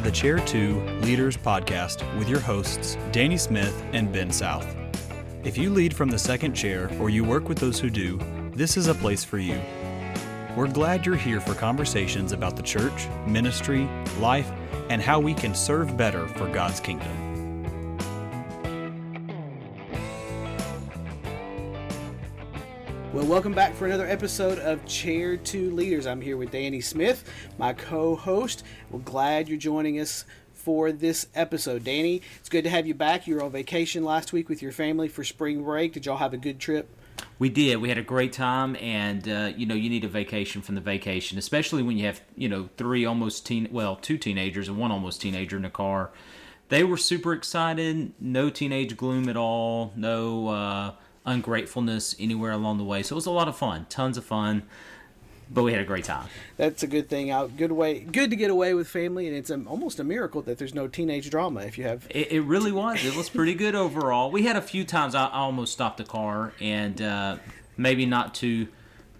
to the Chair 2 Leaders Podcast with your hosts, Danny Smith and Ben South. If you lead from the second chair or you work with those who do, this is a place for you. We're glad you're here for conversations about the church, ministry, life, and how we can serve better for God's kingdom. Well, welcome back for another episode of Chair 2 Leaders. I'm here with Danny Smith, my co host. We're glad you're joining us for this episode. Danny, it's good to have you back. You were on vacation last week with your family for spring break. Did y'all have a good trip? We did. We had a great time, and uh, you know, you need a vacation from the vacation, especially when you have you know three almost teen, well, two teenagers and one almost teenager in the car. They were super excited. No teenage gloom at all. No. Uh, ungratefulness anywhere along the way. So it was a lot of fun, tons of fun. But we had a great time. That's a good thing. Out, good way, good to get away with family, and it's a, almost a miracle that there's no teenage drama. If you have, it, it really was. It was pretty good overall. We had a few times I, I almost stopped the car, and uh, maybe not too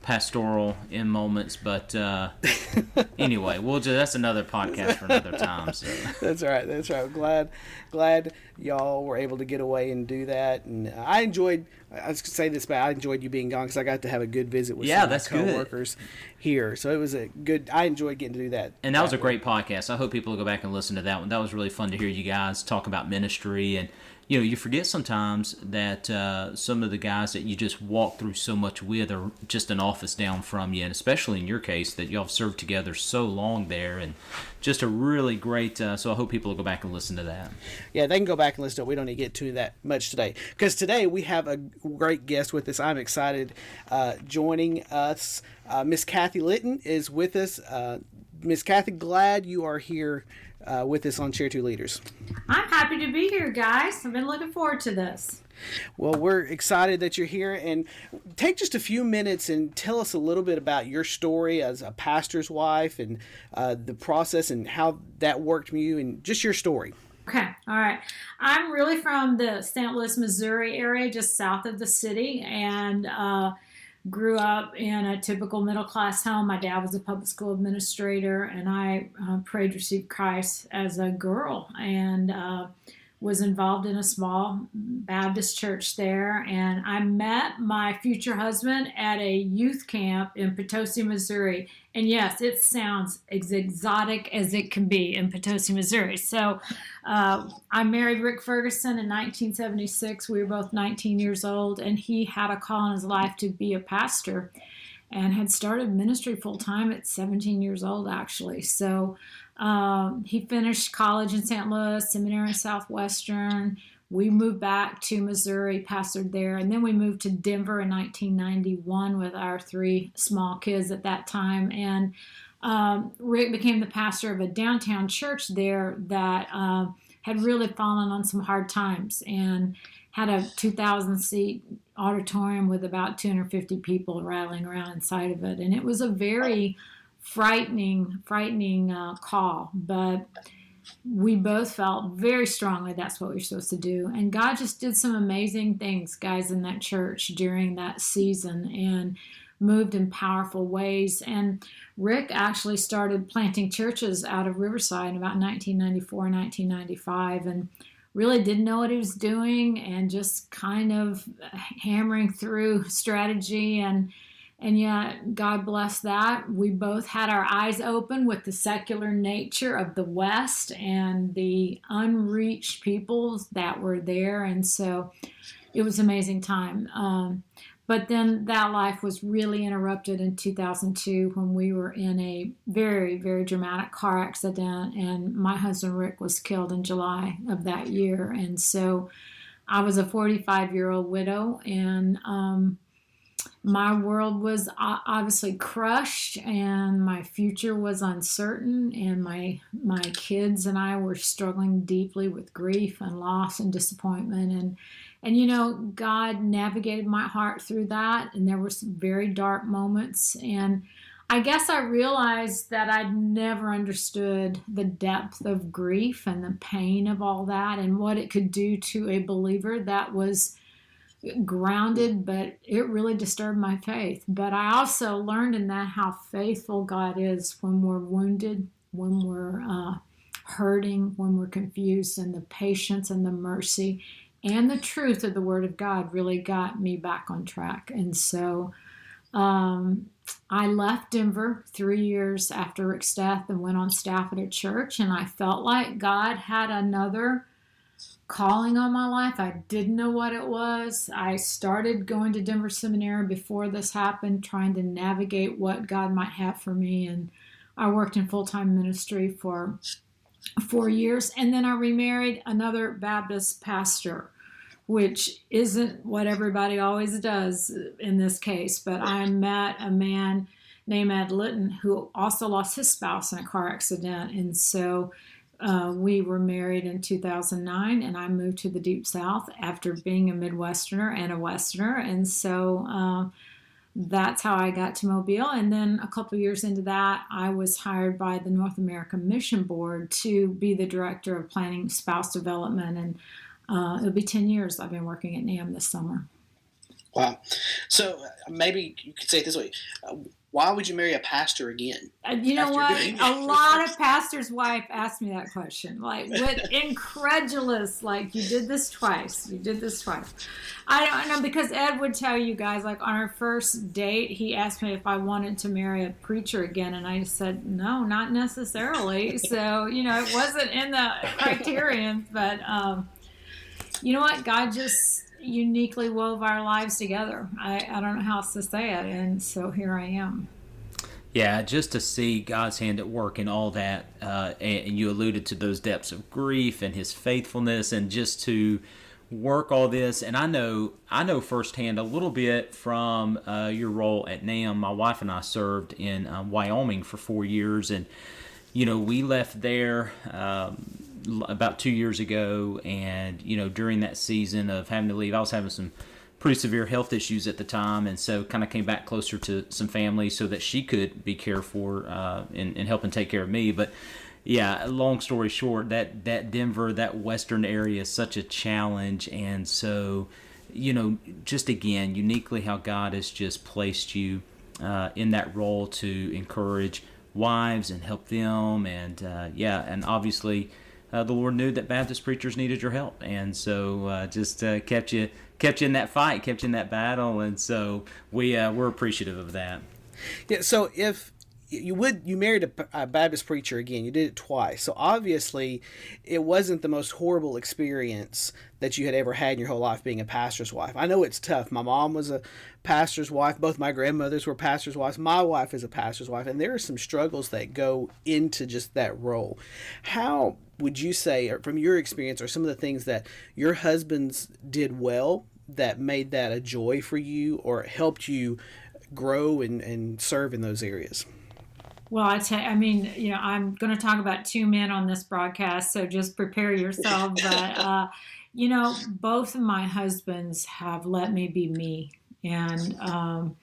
pastoral in moments, but uh, anyway, we'll just that's another podcast for another time. So. that's right. That's right. Glad, glad y'all were able to get away and do that, and I enjoyed. I was gonna say this, but I enjoyed you being gone because I got to have a good visit with yeah, some that's of my coworkers good. here. So it was a good. I enjoyed getting to do that. And that was a great podcast. I hope people will go back and listen to that one. That was really fun to hear you guys talk about ministry and you know, you forget sometimes that uh, some of the guys that you just walk through so much with are just an office down from you, and especially in your case that y'all served together so long there, and just a really great. Uh, so I hope people will go back and listen to that. Yeah, they can go back and listen to it. We don't need to get to that much today because today we have a great guest with us. I'm excited. Uh, joining us, uh, Miss Kathy Litton is with us. Miss Kathy, glad you are here uh, with us on Chair 2 Leaders. I'm happy to be here, guys. I've been looking forward to this. Well, we're excited that you're here and take just a few minutes and tell us a little bit about your story as a pastor's wife and uh, the process and how that worked for you and just your story. Okay, all right. I'm really from the St. Louis, Missouri area, just south of the city, and uh, grew up in a typical middle class home. My dad was a public school administrator, and I uh, prayed to receive Christ as a girl and uh, was involved in a small Baptist church there. And I met my future husband at a youth camp in Potosi, Missouri. And yes, it sounds as exotic as it can be in Potosi, Missouri. So uh, I married Rick Ferguson in 1976. We were both 19 years old, and he had a call in his life to be a pastor and had started ministry full time at 17 years old, actually. So um, he finished college in St. Louis, seminary in Southwestern. We moved back to Missouri, pastored there, and then we moved to Denver in 1991 with our three small kids at that time. And um, Rick became the pastor of a downtown church there that uh, had really fallen on some hard times and had a 2,000 seat auditorium with about 250 people rattling around inside of it. And it was a very frightening, frightening uh, call, but we both felt very strongly that's what we are supposed to do. And God just did some amazing things, guys, in that church during that season and moved in powerful ways. And Rick actually started planting churches out of Riverside in about 1994, 1995, and really didn't know what he was doing and just kind of hammering through strategy and and yet god bless that. We both had our eyes open with the secular nature of the west and the unreached peoples that were there. And so it was amazing time. Um, but then that life was really interrupted in 2002 when we were in a very, very dramatic car accident, and my husband Rick was killed in July of that year. And so I was a 45 year old widow, and um, my world was obviously crushed, and my future was uncertain, and my my kids and I were struggling deeply with grief and loss and disappointment, and and you know, God navigated my heart through that, and there were some very dark moments. And I guess I realized that I'd never understood the depth of grief and the pain of all that and what it could do to a believer that was grounded, but it really disturbed my faith. But I also learned in that how faithful God is when we're wounded, when we're uh, hurting, when we're confused, and the patience and the mercy and the truth of the Word of God really got me back on track. And so um, I left Denver three years after Rick's death and went on staff at a church, and I felt like God had another calling on my life. I didn't know what it was. I started going to Denver Seminary before this happened, trying to navigate what God might have for me. And I worked in full time ministry for four years. And then I remarried another Baptist pastor, which isn't what everybody always does in this case. But I met a man named Ed Litton who also lost his spouse in a car accident. And so uh, we were married in 2009, and I moved to the Deep South after being a Midwesterner and a Westerner. And so uh, that's how I got to Mobile. And then a couple years into that, I was hired by the North American Mission Board to be the director of planning spouse development. And uh, it'll be 10 years I've been working at NAMB this summer. Wow. So uh, maybe you could say it this way uh, why would you marry a pastor again? You know what? A lot of pastors' wife asked me that question. Like, with incredulous, like, you did this twice. You did this twice. I don't know because Ed would tell you guys, like, on our first date, he asked me if I wanted to marry a preacher again, and I said no, not necessarily. so, you know, it wasn't in the criterion, but um, you know what? God just uniquely wove our lives together. I, I don't know how else to say it. And so here I am. Yeah, just to see God's hand at work in all that, uh, and, and, you alluded to those depths of grief and His faithfulness, and just to work all this. And I know, I know firsthand a little bit from uh, your role at NAMB. My wife and I served in um, Wyoming for four years, and you know we left there. Um, about two years ago, and you know during that season of having to leave, I was having some pretty severe health issues at the time, and so kind of came back closer to some family so that she could be cared for uh, and, help and take care of me. But yeah, long story short, that that Denver, that western area is such a challenge, and so you know, just again, uniquely how God has just placed you uh, in that role to encourage wives and help them, and uh, yeah, and obviously uh, the Lord knew that Baptist preachers needed your help, and so uh, just uh, kept you kept you in that fight, kept you in that battle, and so we uh, we're appreciative of that. Yeah. So if you would you married a, a, Baptist preacher again. You did it twice, so obviously it wasn't the most horrible experience that you had ever had in your whole life being a pastor's wife. I know it's tough. My mom was a pastor's wife. Both my grandmothers were pastor's wives. My wife is a pastor's wife, and there are some struggles that go into just that role. How would you say, from your experience, are some of the things that your husbands did well that made that a joy for you, or helped you grow and, and serve in those areas? Well, I tell I mean, you know, I'm going to talk about two men on this broadcast, so just prepare yourself. But, uh, you know, both of my husbands have let me be me. And, um,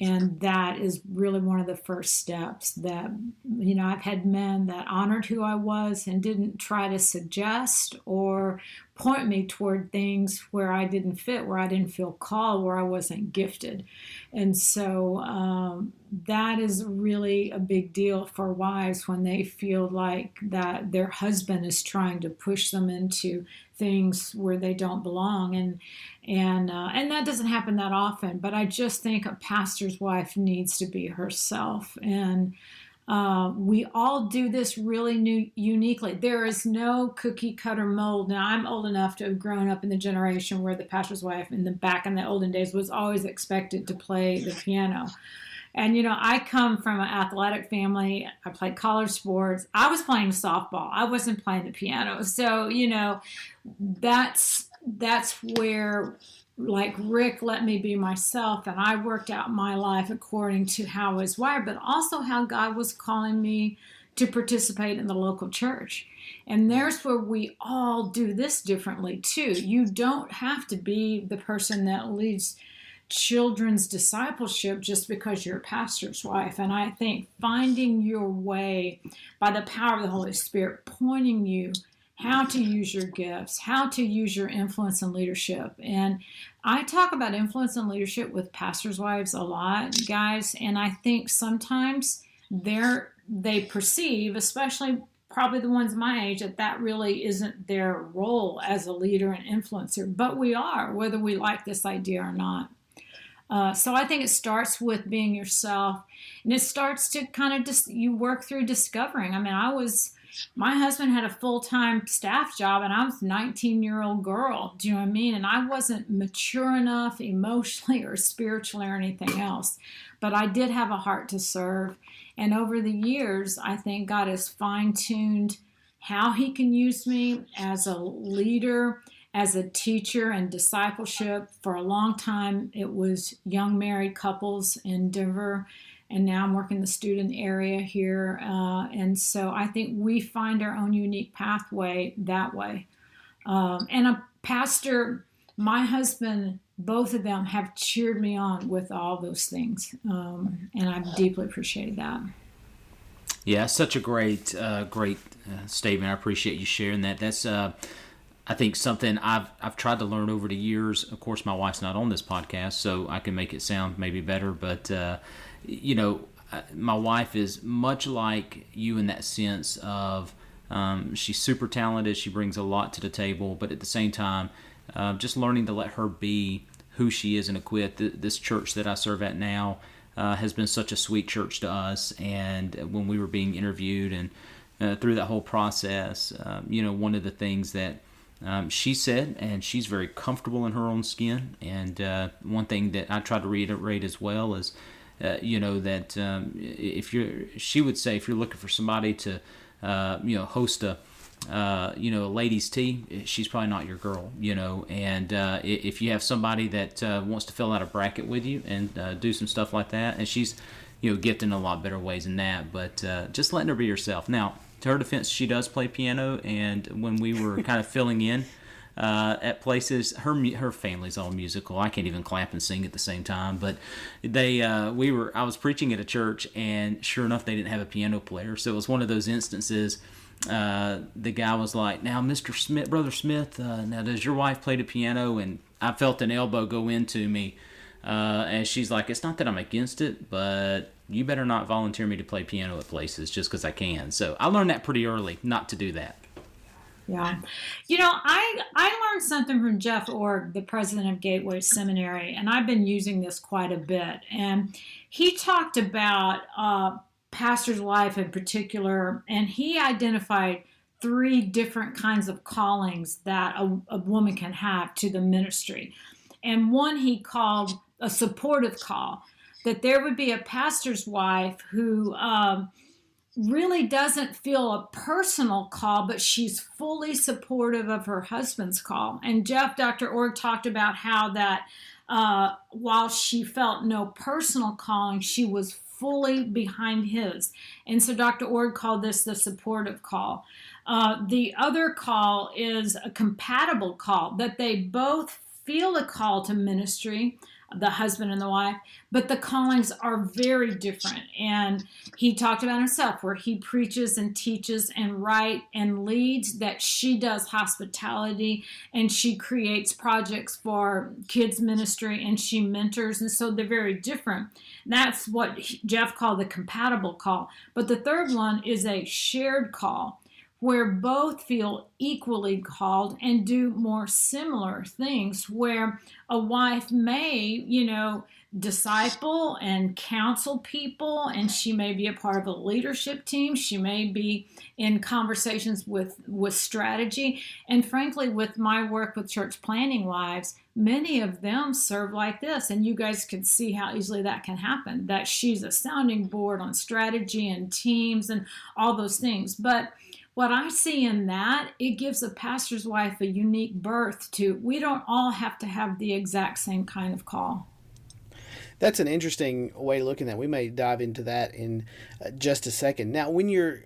and that is really one of the first steps that you know i've had men that honored who i was and didn't try to suggest or point me toward things where i didn't fit where i didn't feel called where i wasn't gifted. And so um, that is really a big deal for wives when they feel like that their husband is trying to push them into things where they don't belong. And and uh, and that doesn't happen that often but i just think a pastor's wife needs to be herself. And uh, we all do this really new, uniquely. There is no cookie cutter mold. Now, I'm old enough to have grown up in the generation where the pastor's wife in the back in the olden days was always expected to play the piano. And, you know, I come from an athletic family. I played college sports. I was playing softball. I wasn't playing the piano. So, you know, that's that's where like Rick let me be myself and I worked out my life according to how I was wired, but also how God was calling me to participate in the local church. And there's where we all do this differently too. You don't have to be the person that leads children's discipleship just because you're a pastor's wife. And I think finding your way by the power of the Holy Spirit, pointing you how to use your gifts, how to use your influence and leadership. And I talk about influence and leadership with pastors' wives a lot, guys, and I think sometimes they're they perceive, especially probably the ones my age, that that really isn't their role as a leader and influencer. But we are, whether we like this idea or not. Uh, so I think it starts with being yourself, and it starts to kind of just you work through discovering. I mean, I was my husband had a full time staff job, and I was a 19 year old girl. Do you know what I mean? And I wasn't mature enough emotionally or spiritually or anything else, but I did have a heart to serve. And over the years, I think God has fine tuned how He can use me as a leader, as a teacher, and discipleship. For a long time, it was young married couples in Denver and now I'm working the student area here. Uh, and so I think we find our own unique pathway that way. Um, and a pastor, my husband, both of them have cheered me on with all those things. Um, and I've deeply appreciated that. Yeah, such a great, uh, great uh, statement. I appreciate you sharing that. That's, uh, I think, something I've I've tried to learn over the years. Of course, my wife's not on this podcast, so I can make it sound maybe better. But uh, you know, uh, my wife is much like you in that sense of um, she's super talented. She brings a lot to the table, but at the same time, uh, just learning to let her be who she is and equip. This church that I serve at now uh, has been such a sweet church to us. And when we were being interviewed and uh, through that whole process, um, you know, one of the things that um, she said, and she's very comfortable in her own skin. And uh, one thing that I try to reiterate as well is uh, you know that um, if you're, she would say if you're looking for somebody to, uh, you know, host a, uh, you know, a ladies' tea, she's probably not your girl, you know. And uh, if you have somebody that uh, wants to fill out a bracket with you and uh, do some stuff like that, and she's, you know, gifted in a lot better ways than that. But just letting her be herself. Now, to her defense, she does play piano, and when we were kind of filling in uh, at places. Her her family's all musical. I can't even clap and sing at the same time. But they uh, we were I was preaching at a church, and sure enough, they didn't have a piano player. So it was one of those instances. Uh, the guy was like, "Now, Mr. Smith, brother Smith, uh, now does your wife play the piano?" And I felt an elbow go into me. Uh, and she's like, "It's not that I'm against it, but you better not volunteer me to play piano at places just because I can." So I learned that pretty early, not to do that. Yeah. You know, I I learned something from Jeff Iorg, the president of Gateway Seminary, and I've been using this quite a bit. And he talked about uh, pastor's life in particular, and he identified three different kinds of callings that a, a woman can have to the ministry. And one he called a supportive call, that there would be a pastor's wife who um, – really doesn't feel a personal call, but she's fully supportive of her husband's call. And Jeff, Dr. Iorg, talked about how that uh, while she felt no personal calling, she was fully behind his. And so Dr. Iorg called this the supportive call. Uh, the other call is a compatible call, that they both feel a call to ministry the husband and the wife, but the callings are very different. And he talked about himself where he preaches and teaches and write and leads that she does hospitality and she creates projects for kids ministry and she mentors and so they're very different. That's what Jeff called the compatible call. But the third one is a shared call where both feel equally called and do more similar things, where a wife may, you know, disciple and counsel people and she may be a part of a leadership team. She may be in conversations with with strategy. And frankly with my work with church planting wives many of them serve like this and you guys can see how easily that can happen that she's a sounding board on strategy and teams and all those things. But what I see in that, it gives a pastor's wife a unique birth to. We don't all have to have the exact same kind of call. That's an interesting way of looking at that. We may dive into that in uh, just a second. Now, when you're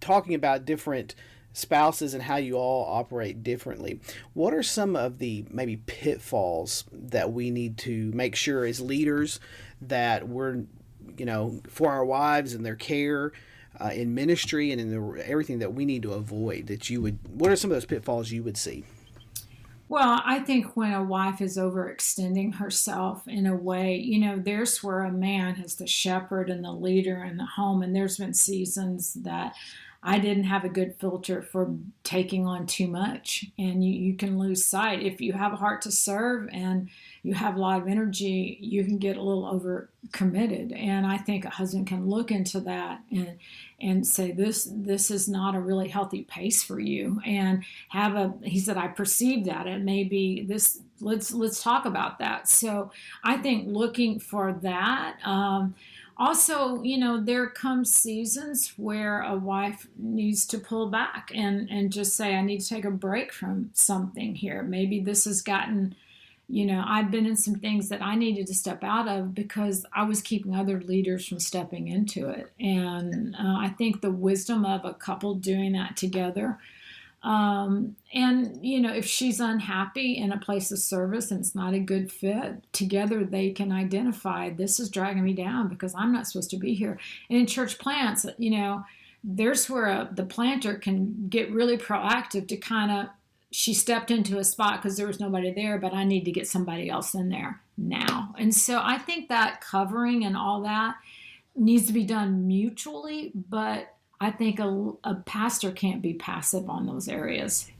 talking about different spouses and how you all operate differently, what are some of the maybe pitfalls that we need to make sure as leaders that we're, you know, for our wives and their care? Uh, in ministry and in the, everything that we need to avoid that you would what are some of those pitfalls you would see well, I think when a wife is overextending herself in a way, you know, there's where a man is the shepherd and the leader in the home. And there's been seasons that I didn't have a good filter for taking on too much. And you, you can lose sight. If you have a heart to serve and you have a lot of energy, you can get a little over committed. And I think a husband can look into that and and say this this is not a really healthy pace for you. And have a he said, I perceive that. It may be this let's let's talk about that. So I think looking for that. Um, also, you know, there come seasons where a wife needs to pull back and, and just say, I need to take a break from something here. Maybe this has gotten, you know, I've been in some things that I needed to step out of because I was keeping other leaders from stepping into it. And uh, I think the wisdom of a couple doing that together um, and, you know, if she's unhappy in a place of service and it's not a good fit, together they can identify this is dragging me down because I'm not supposed to be here. And in church plants, you know, there's where a, the planter can get really proactive to kind of, she stepped into a spot because there was nobody there, but I need to get somebody else in there now. And so I think that covering and all that needs to be done mutually, but I think a, a pastor can't be passive on those areas.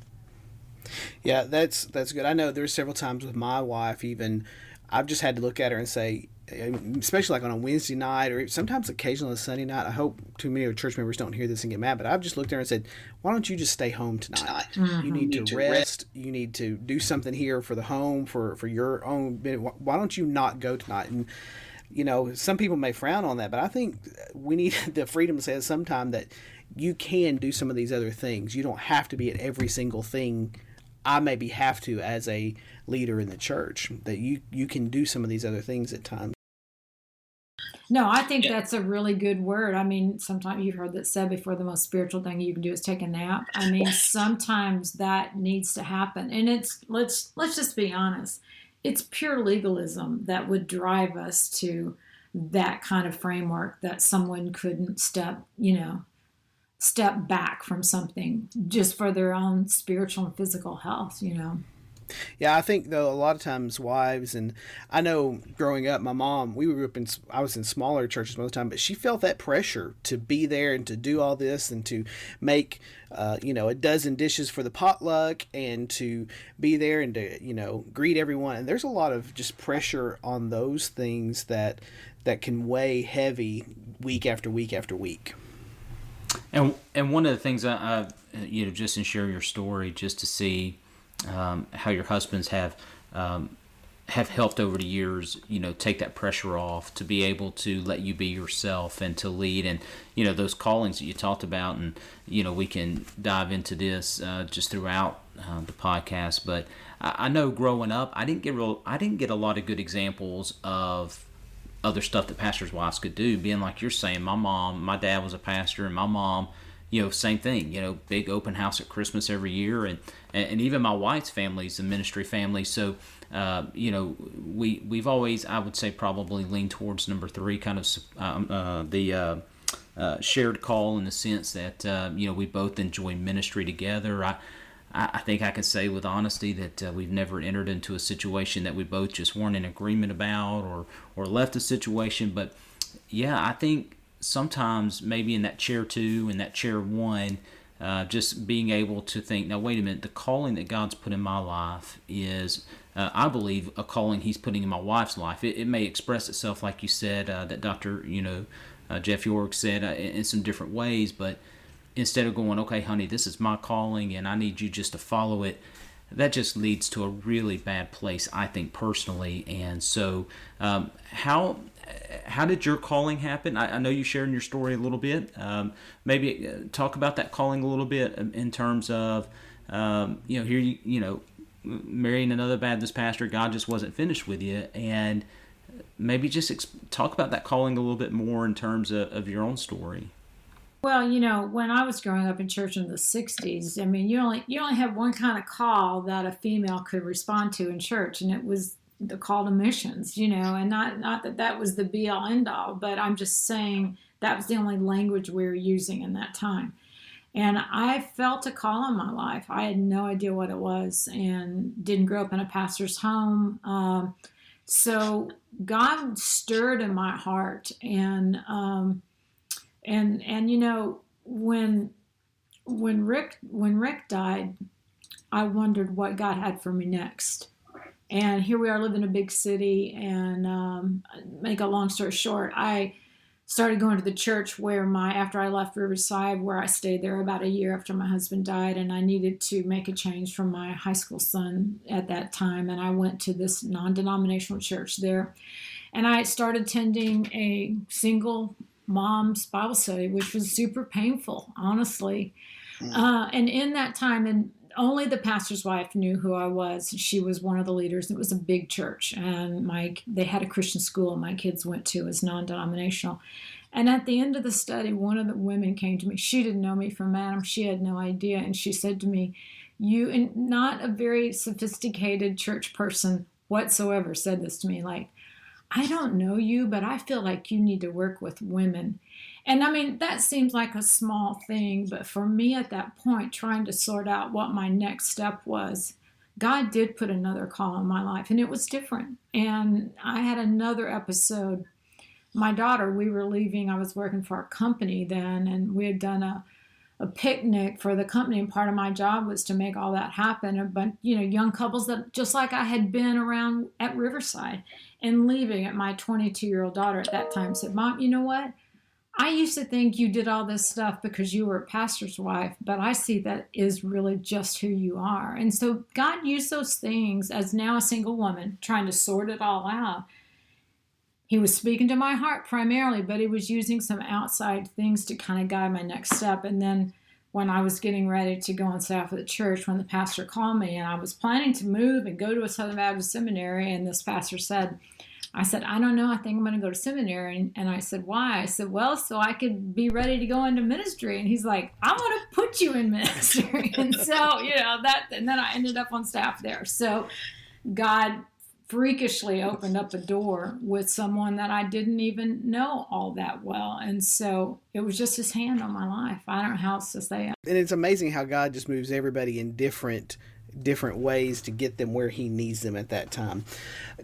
Yeah, that's that's good. I know there's several times with my wife even I've just had to look at her and say especially like on a Wednesday night or sometimes occasionally on a Sunday night. I hope too many of church members don't hear this and get mad, but I've just looked at her and said, "Why don't you just stay home tonight? Mm-hmm. You need, you need to, rest. rest. You need to do something here for the home for for your own. Why don't you not go tonight?" And you know, some people may frown on that, but I think we need the freedom to say sometime that you can do some of these other things. You don't have to be at every single thing. I maybe have to as a leader in the church that you you can do some of these other things at times. No, I think yeah. that's a really good word. I mean, sometimes you've heard that said before the most spiritual thing you can do is take a nap. I mean, sometimes that needs to happen. And it's let's let's just be honest it's pure legalism that would drive us to that kind of framework that someone couldn't step, you know, step back from something just for their own spiritual and physical health, you know. Yeah, I think though a lot of times wives and I know growing up, my mom we grew up in I was in smaller churches most of the time, but she felt that pressure to be there and to do all this and to make uh, you know a dozen dishes for the potluck and to be there and to you know greet everyone. And there's a lot of just pressure on those things that that can weigh heavy week after week after week. And and one of the things I, I you know just in share your story just to see um, how your husbands have um, have helped over the years, you know, take that pressure off to be able to let you be yourself and to lead and, you know, those callings that you talked about. And, you know, we can dive into this uh, just throughout uh, the podcast. But I, I, know growing up, I didn't get real, I didn't get a lot of good examples of other stuff that pastors' wives could do. Being like you're saying, my mom, my dad was a pastor, and my mom, you know, same thing, you know, big open house at Christmas every year. And, and, even my wife's family is a ministry family. So, uh, you know, we, we've always, I would say, probably leaned towards number three, kind of um, uh, the uh, uh, shared call in the sense that, uh, you know, we both enjoy ministry together. I, I think I can say with honesty that uh, we've never entered into a situation that we both just weren't in agreement about or, or left a situation. But yeah, I think sometimes maybe in that chair two and that chair one, uh, just being able to think, now wait a minute, the calling that God's put in my life is, uh, I believe, a calling He's putting in my wife's life. It, it may express itself, like you said, uh, that Doctor, you know, uh, Jeff Iorg said, uh, in, in some different ways. But instead of going, okay, honey, this is my calling, and I need you just to follow it that just leads to a really bad place, I think personally. And so, um, how how did your calling happen? I, I, know you shared your story a little bit. Um, maybe uh, talk about that calling a little bit in terms of um, you know here you you know marrying another Baptist pastor. God just wasn't finished with you, and maybe just talk about that calling a little bit more in terms of, of your own story. Well, you know, when I was growing up in church in the '60s, I mean, you only you only have one kind of call that a female could respond to in church, and it was the call to missions. You know, and not not that that was the be all end all, but I'm just saying that was the only language we were using in that time. And I felt a call in my life. I had no idea what it was, and didn't grow up in a pastor's home. Um, so God stirred in my heart, and um, and and you know when when Rick when Rick died, I wondered what God had for me next. And here we are living in a big city. And um, make a long story short, I started going to the church where my after I left Riverside, where I stayed there about a year after my husband died, and I needed to make a change from my high school son at that time, and I went to this non-denominational church there, and I started attending a single mom's Bible study, which was super painful, honestly. Mm. Uh, and in that time, and only the pastor's wife knew who I was. She was one of the leaders. It was a big church, and my they had a Christian school. My kids went to as non-denominational. And at the end of the study, one of the women came to me. She didn't know me from Adam. She had no idea, and she said to me, "You and not a very sophisticated church person whatsoever said this to me. Like, I don't know you, but I feel like you need to work with women." And I mean, that seems like a small thing, but for me at that point, trying to sort out what my next step was, God did put another call in my life, and it was different. And I had another episode. My daughter, we were leaving, I was working for a company then, and we had done a a picnic for the company and part of my job was to make all that happen but you know young couples that just like i had been around at riverside and leaving at my 22 year old daughter at that time said mom you know what I used to think you did all this stuff because you were a pastor's wife, but I see that is really just who you are. And so God used those things as now a single woman trying to sort it all out. He was speaking to my heart primarily, but he was using some outside things to kind of guide my next step. And then when I was getting ready to go on staff at the church, when the pastor called me and I was planning to move and go to a Southern Baptist seminary, and this pastor said, I said, I don't know. I think I'm going to go to seminary. And, and I said, why? I said, well, so I could be ready to go into ministry. And he's like, I want to put you in ministry. and so, you know, that, and then I ended up on staff there. So God freakishly opened up a door with someone that I didn't even know all that well. And so it was just his hand on my life. I don't know how else to say it. And it's amazing how God just moves everybody in different different ways to get them where he needs them at that time.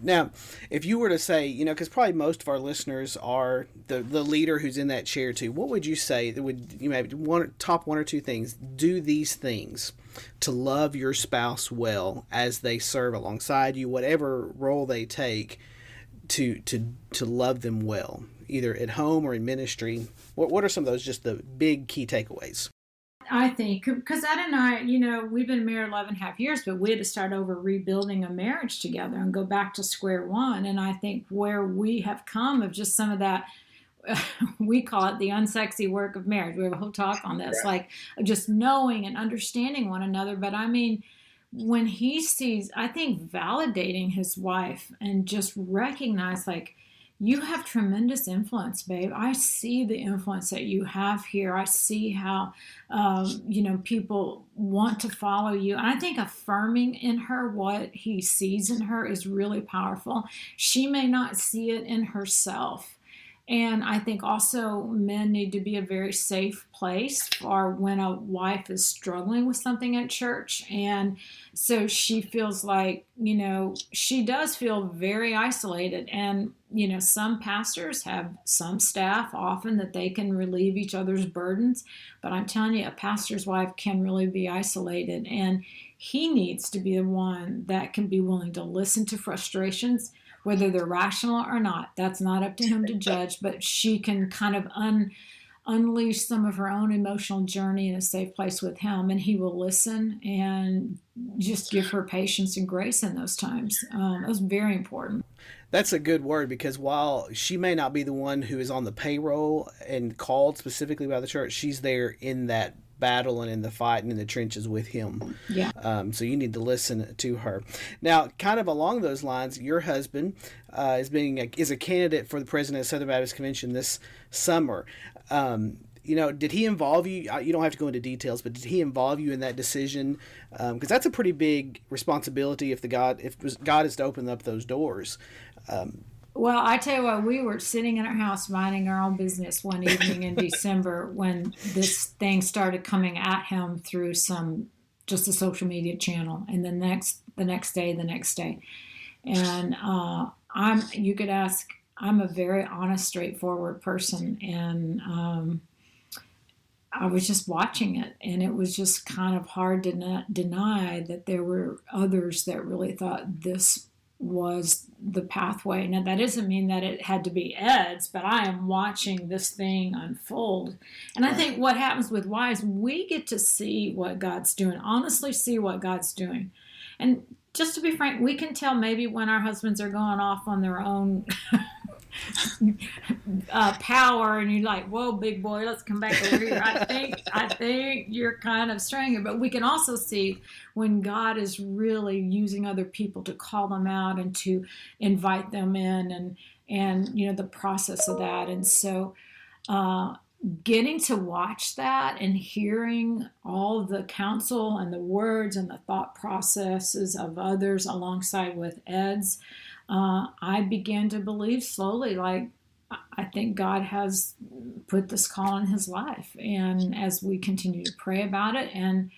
Now, if you were to say, you know, because probably most of our listeners are the the leader who's in that chair too, what would you say that would you maybe one top one or two things? Do these things to love your spouse well as they serve alongside you, whatever role they take, to to to love them well, either at home or in ministry. What what are some of those just the big key takeaways? I think because Ed and I, you know, we've been married 11 and a half years, but we had to start over rebuilding a marriage together and go back to square one. And I think where we have come of just some of that, we call it the unsexy work of marriage. We have a whole talk on this, like just knowing and understanding one another. But I mean, when he sees, I think validating his wife and just recognize, like, you have tremendous influence, babe. I see the influence that you have here. I see how, um, you know, people want to follow you. And I think affirming in her what he sees in her is really powerful. She may not see it in herself and I think also men need to be a very safe place for when a wife is struggling with something at church. And so she feels like, you know, she does feel very isolated. And, you know, some pastors have some staff often that they can relieve each other's burdens. But I'm telling you, a pastor's wife can really be isolated. And he needs to be the one that can be willing to listen to frustrations whether they're rational or not. That's not up to him to judge, but she can kind of un, unleash some of her own emotional journey in a safe place with him, and he will listen and just give her patience and grace in those times. Um, was very important. That's a good word because while she may not be the one who is on the payroll and called specifically by the church, she's there in that battle and in the fight and in the trenches with him. Yeah. Um, so you need to listen to her. Now, kind of along those lines, your husband uh, is being a, is a candidate for the president of Southern Baptist Convention this summer. Um, you know, did he involve you? You don't have to go into details, but did he involve you in that decision? Because um, that's a pretty big responsibility if the God if God is to open up those doors. Well, I tell you what, we were sitting in our house minding our own business one evening in December when this thing started coming at him through some just a social media channel, and the next the next day, the next day, and uh, I'm you could ask. I'm a very honest, straightforward person, and um, I was just watching it, and it was just kind of hard to not deny that there were others that really thought this was the pathway. Now, that doesn't mean that it had to be Ed's, but I am watching this thing unfold. And I think what happens with wives, we get to see what God's doing, honestly, see what God's doing. And just to be frank, we can tell maybe when our husbands are going off on their own uh, power, and you're like, "Whoa, big boy, let's come back over here." I think, I think you're kind of straying, but we can also see when God is really using other people to call them out and to invite them in, and and you know the process of that, and so. Uh, getting to watch that and hearing all the counsel and the words and the thought processes of others alongside with Ed's uh, I began to believe slowly, like, I think God has put this call in his life. And as we continue to pray about it, and,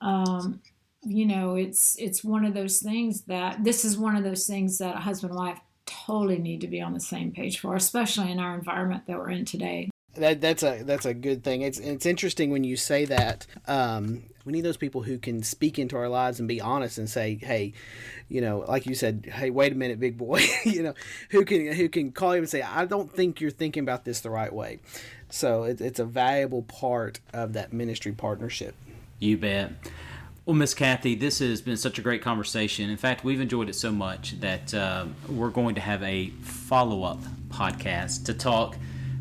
um, you know, it's it's one of those things that this is one of those things that a husband and wife totally need to be on the same page for, especially in our environment that we're in today. That, that's a that's a good thing. It's it's interesting when you say that. Um, we need those people who can speak into our lives and be honest and say, "Hey, you know, like you said, hey, wait a minute, big boy. you know, who can who can call you and say, I don't think you're thinking about this the right way." So it, it's a valuable part of that ministry partnership. You bet. Well, Miss Kathy, this has been such a great conversation. In fact, we've enjoyed it so much that uh, we're going to have a follow up podcast to talk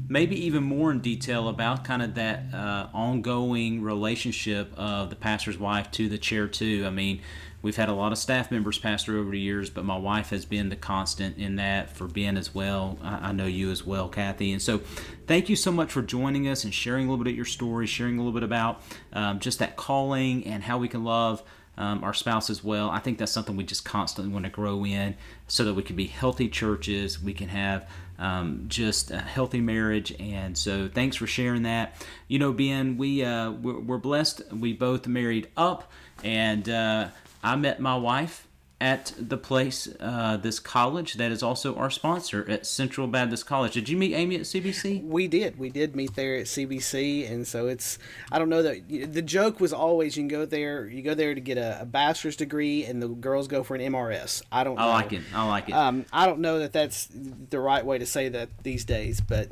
maybe even more in detail about kind of that uh, ongoing relationship of the pastor's wife to the chair too. I mean, we've had a lot of staff members pass through over the years, but my wife has been the constant in that for Ben as well. I, I know you as well, Kathy. And so, thank you so much for joining us and sharing a little bit of your story, sharing a little bit about um, just that calling and how we can love. Um, our spouse as well. I think that's something we just constantly want to grow in so that we can be healthy churches. We can have um, just a healthy marriage. And so, thanks for sharing that. You know, Ben, we uh, we're, we're blessed. We both married up, and uh, I met my wife at the place, uh, this college that is also our sponsor at Central Baptist College. Did you meet Amy at CBC? We did. We did meet there at CBC, and so it's. I don't know that the joke was always you can go there. You go there to get a, a bachelor's degree, and the girls go for an MRS. I don't. I know. like it. I like it. Um, I don't know that that's the right way to say that these days, but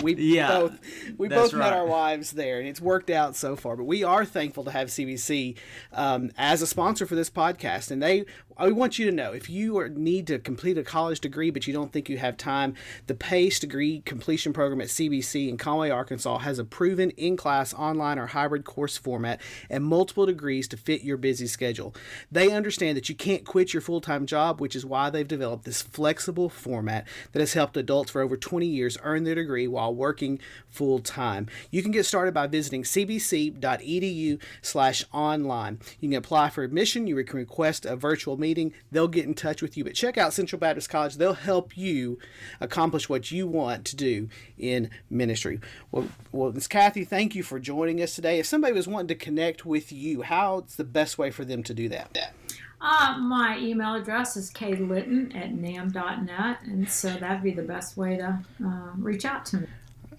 we Yeah, both we both met our wives there, and it's worked out so far. But we are thankful to have CBC um, as a sponsor for this podcast, and they. I want you to know if you are, need to complete a college degree, but you don't think you have time, the PACE degree completion program at CBC in Conway, Arkansas, has a proven in-class, online, or hybrid course format and multiple degrees to fit your busy schedule. They understand that you can't quit your full-time job, which is why they've developed this flexible format that has helped adults for over 20 years earn their degree while working full-time. You can get started by visiting cbc.edu slash online. You can apply for admission. You can request a virtual meeting. They'll get in touch with you. But check out Central Baptist College. They'll help you accomplish what you want to do in ministry. Well, well, Ms. Kathy, thank you for joining us today. If somebody was wanting to connect with you, how's the best way for them to do that? Uh, my email address is klitton at namb.net, and so that'd be the best way to uh, reach out to me.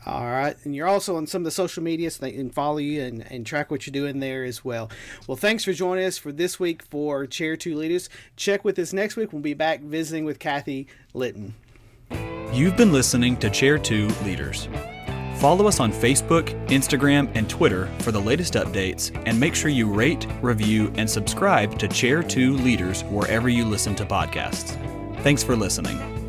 All right. And you're also on some of the social media, so they can follow you and, and track what you're doing there as well. Well, thanks for joining us for this week for Chair 2 Leaders. Check with us next week. We'll be back visiting with Kathy Litton. You've been listening to Chair 2 Leaders. Follow us on Facebook, Instagram, and Twitter for the latest updates, and make sure you rate, review, and subscribe to Chair 2 Leaders wherever you listen to podcasts. Thanks for listening.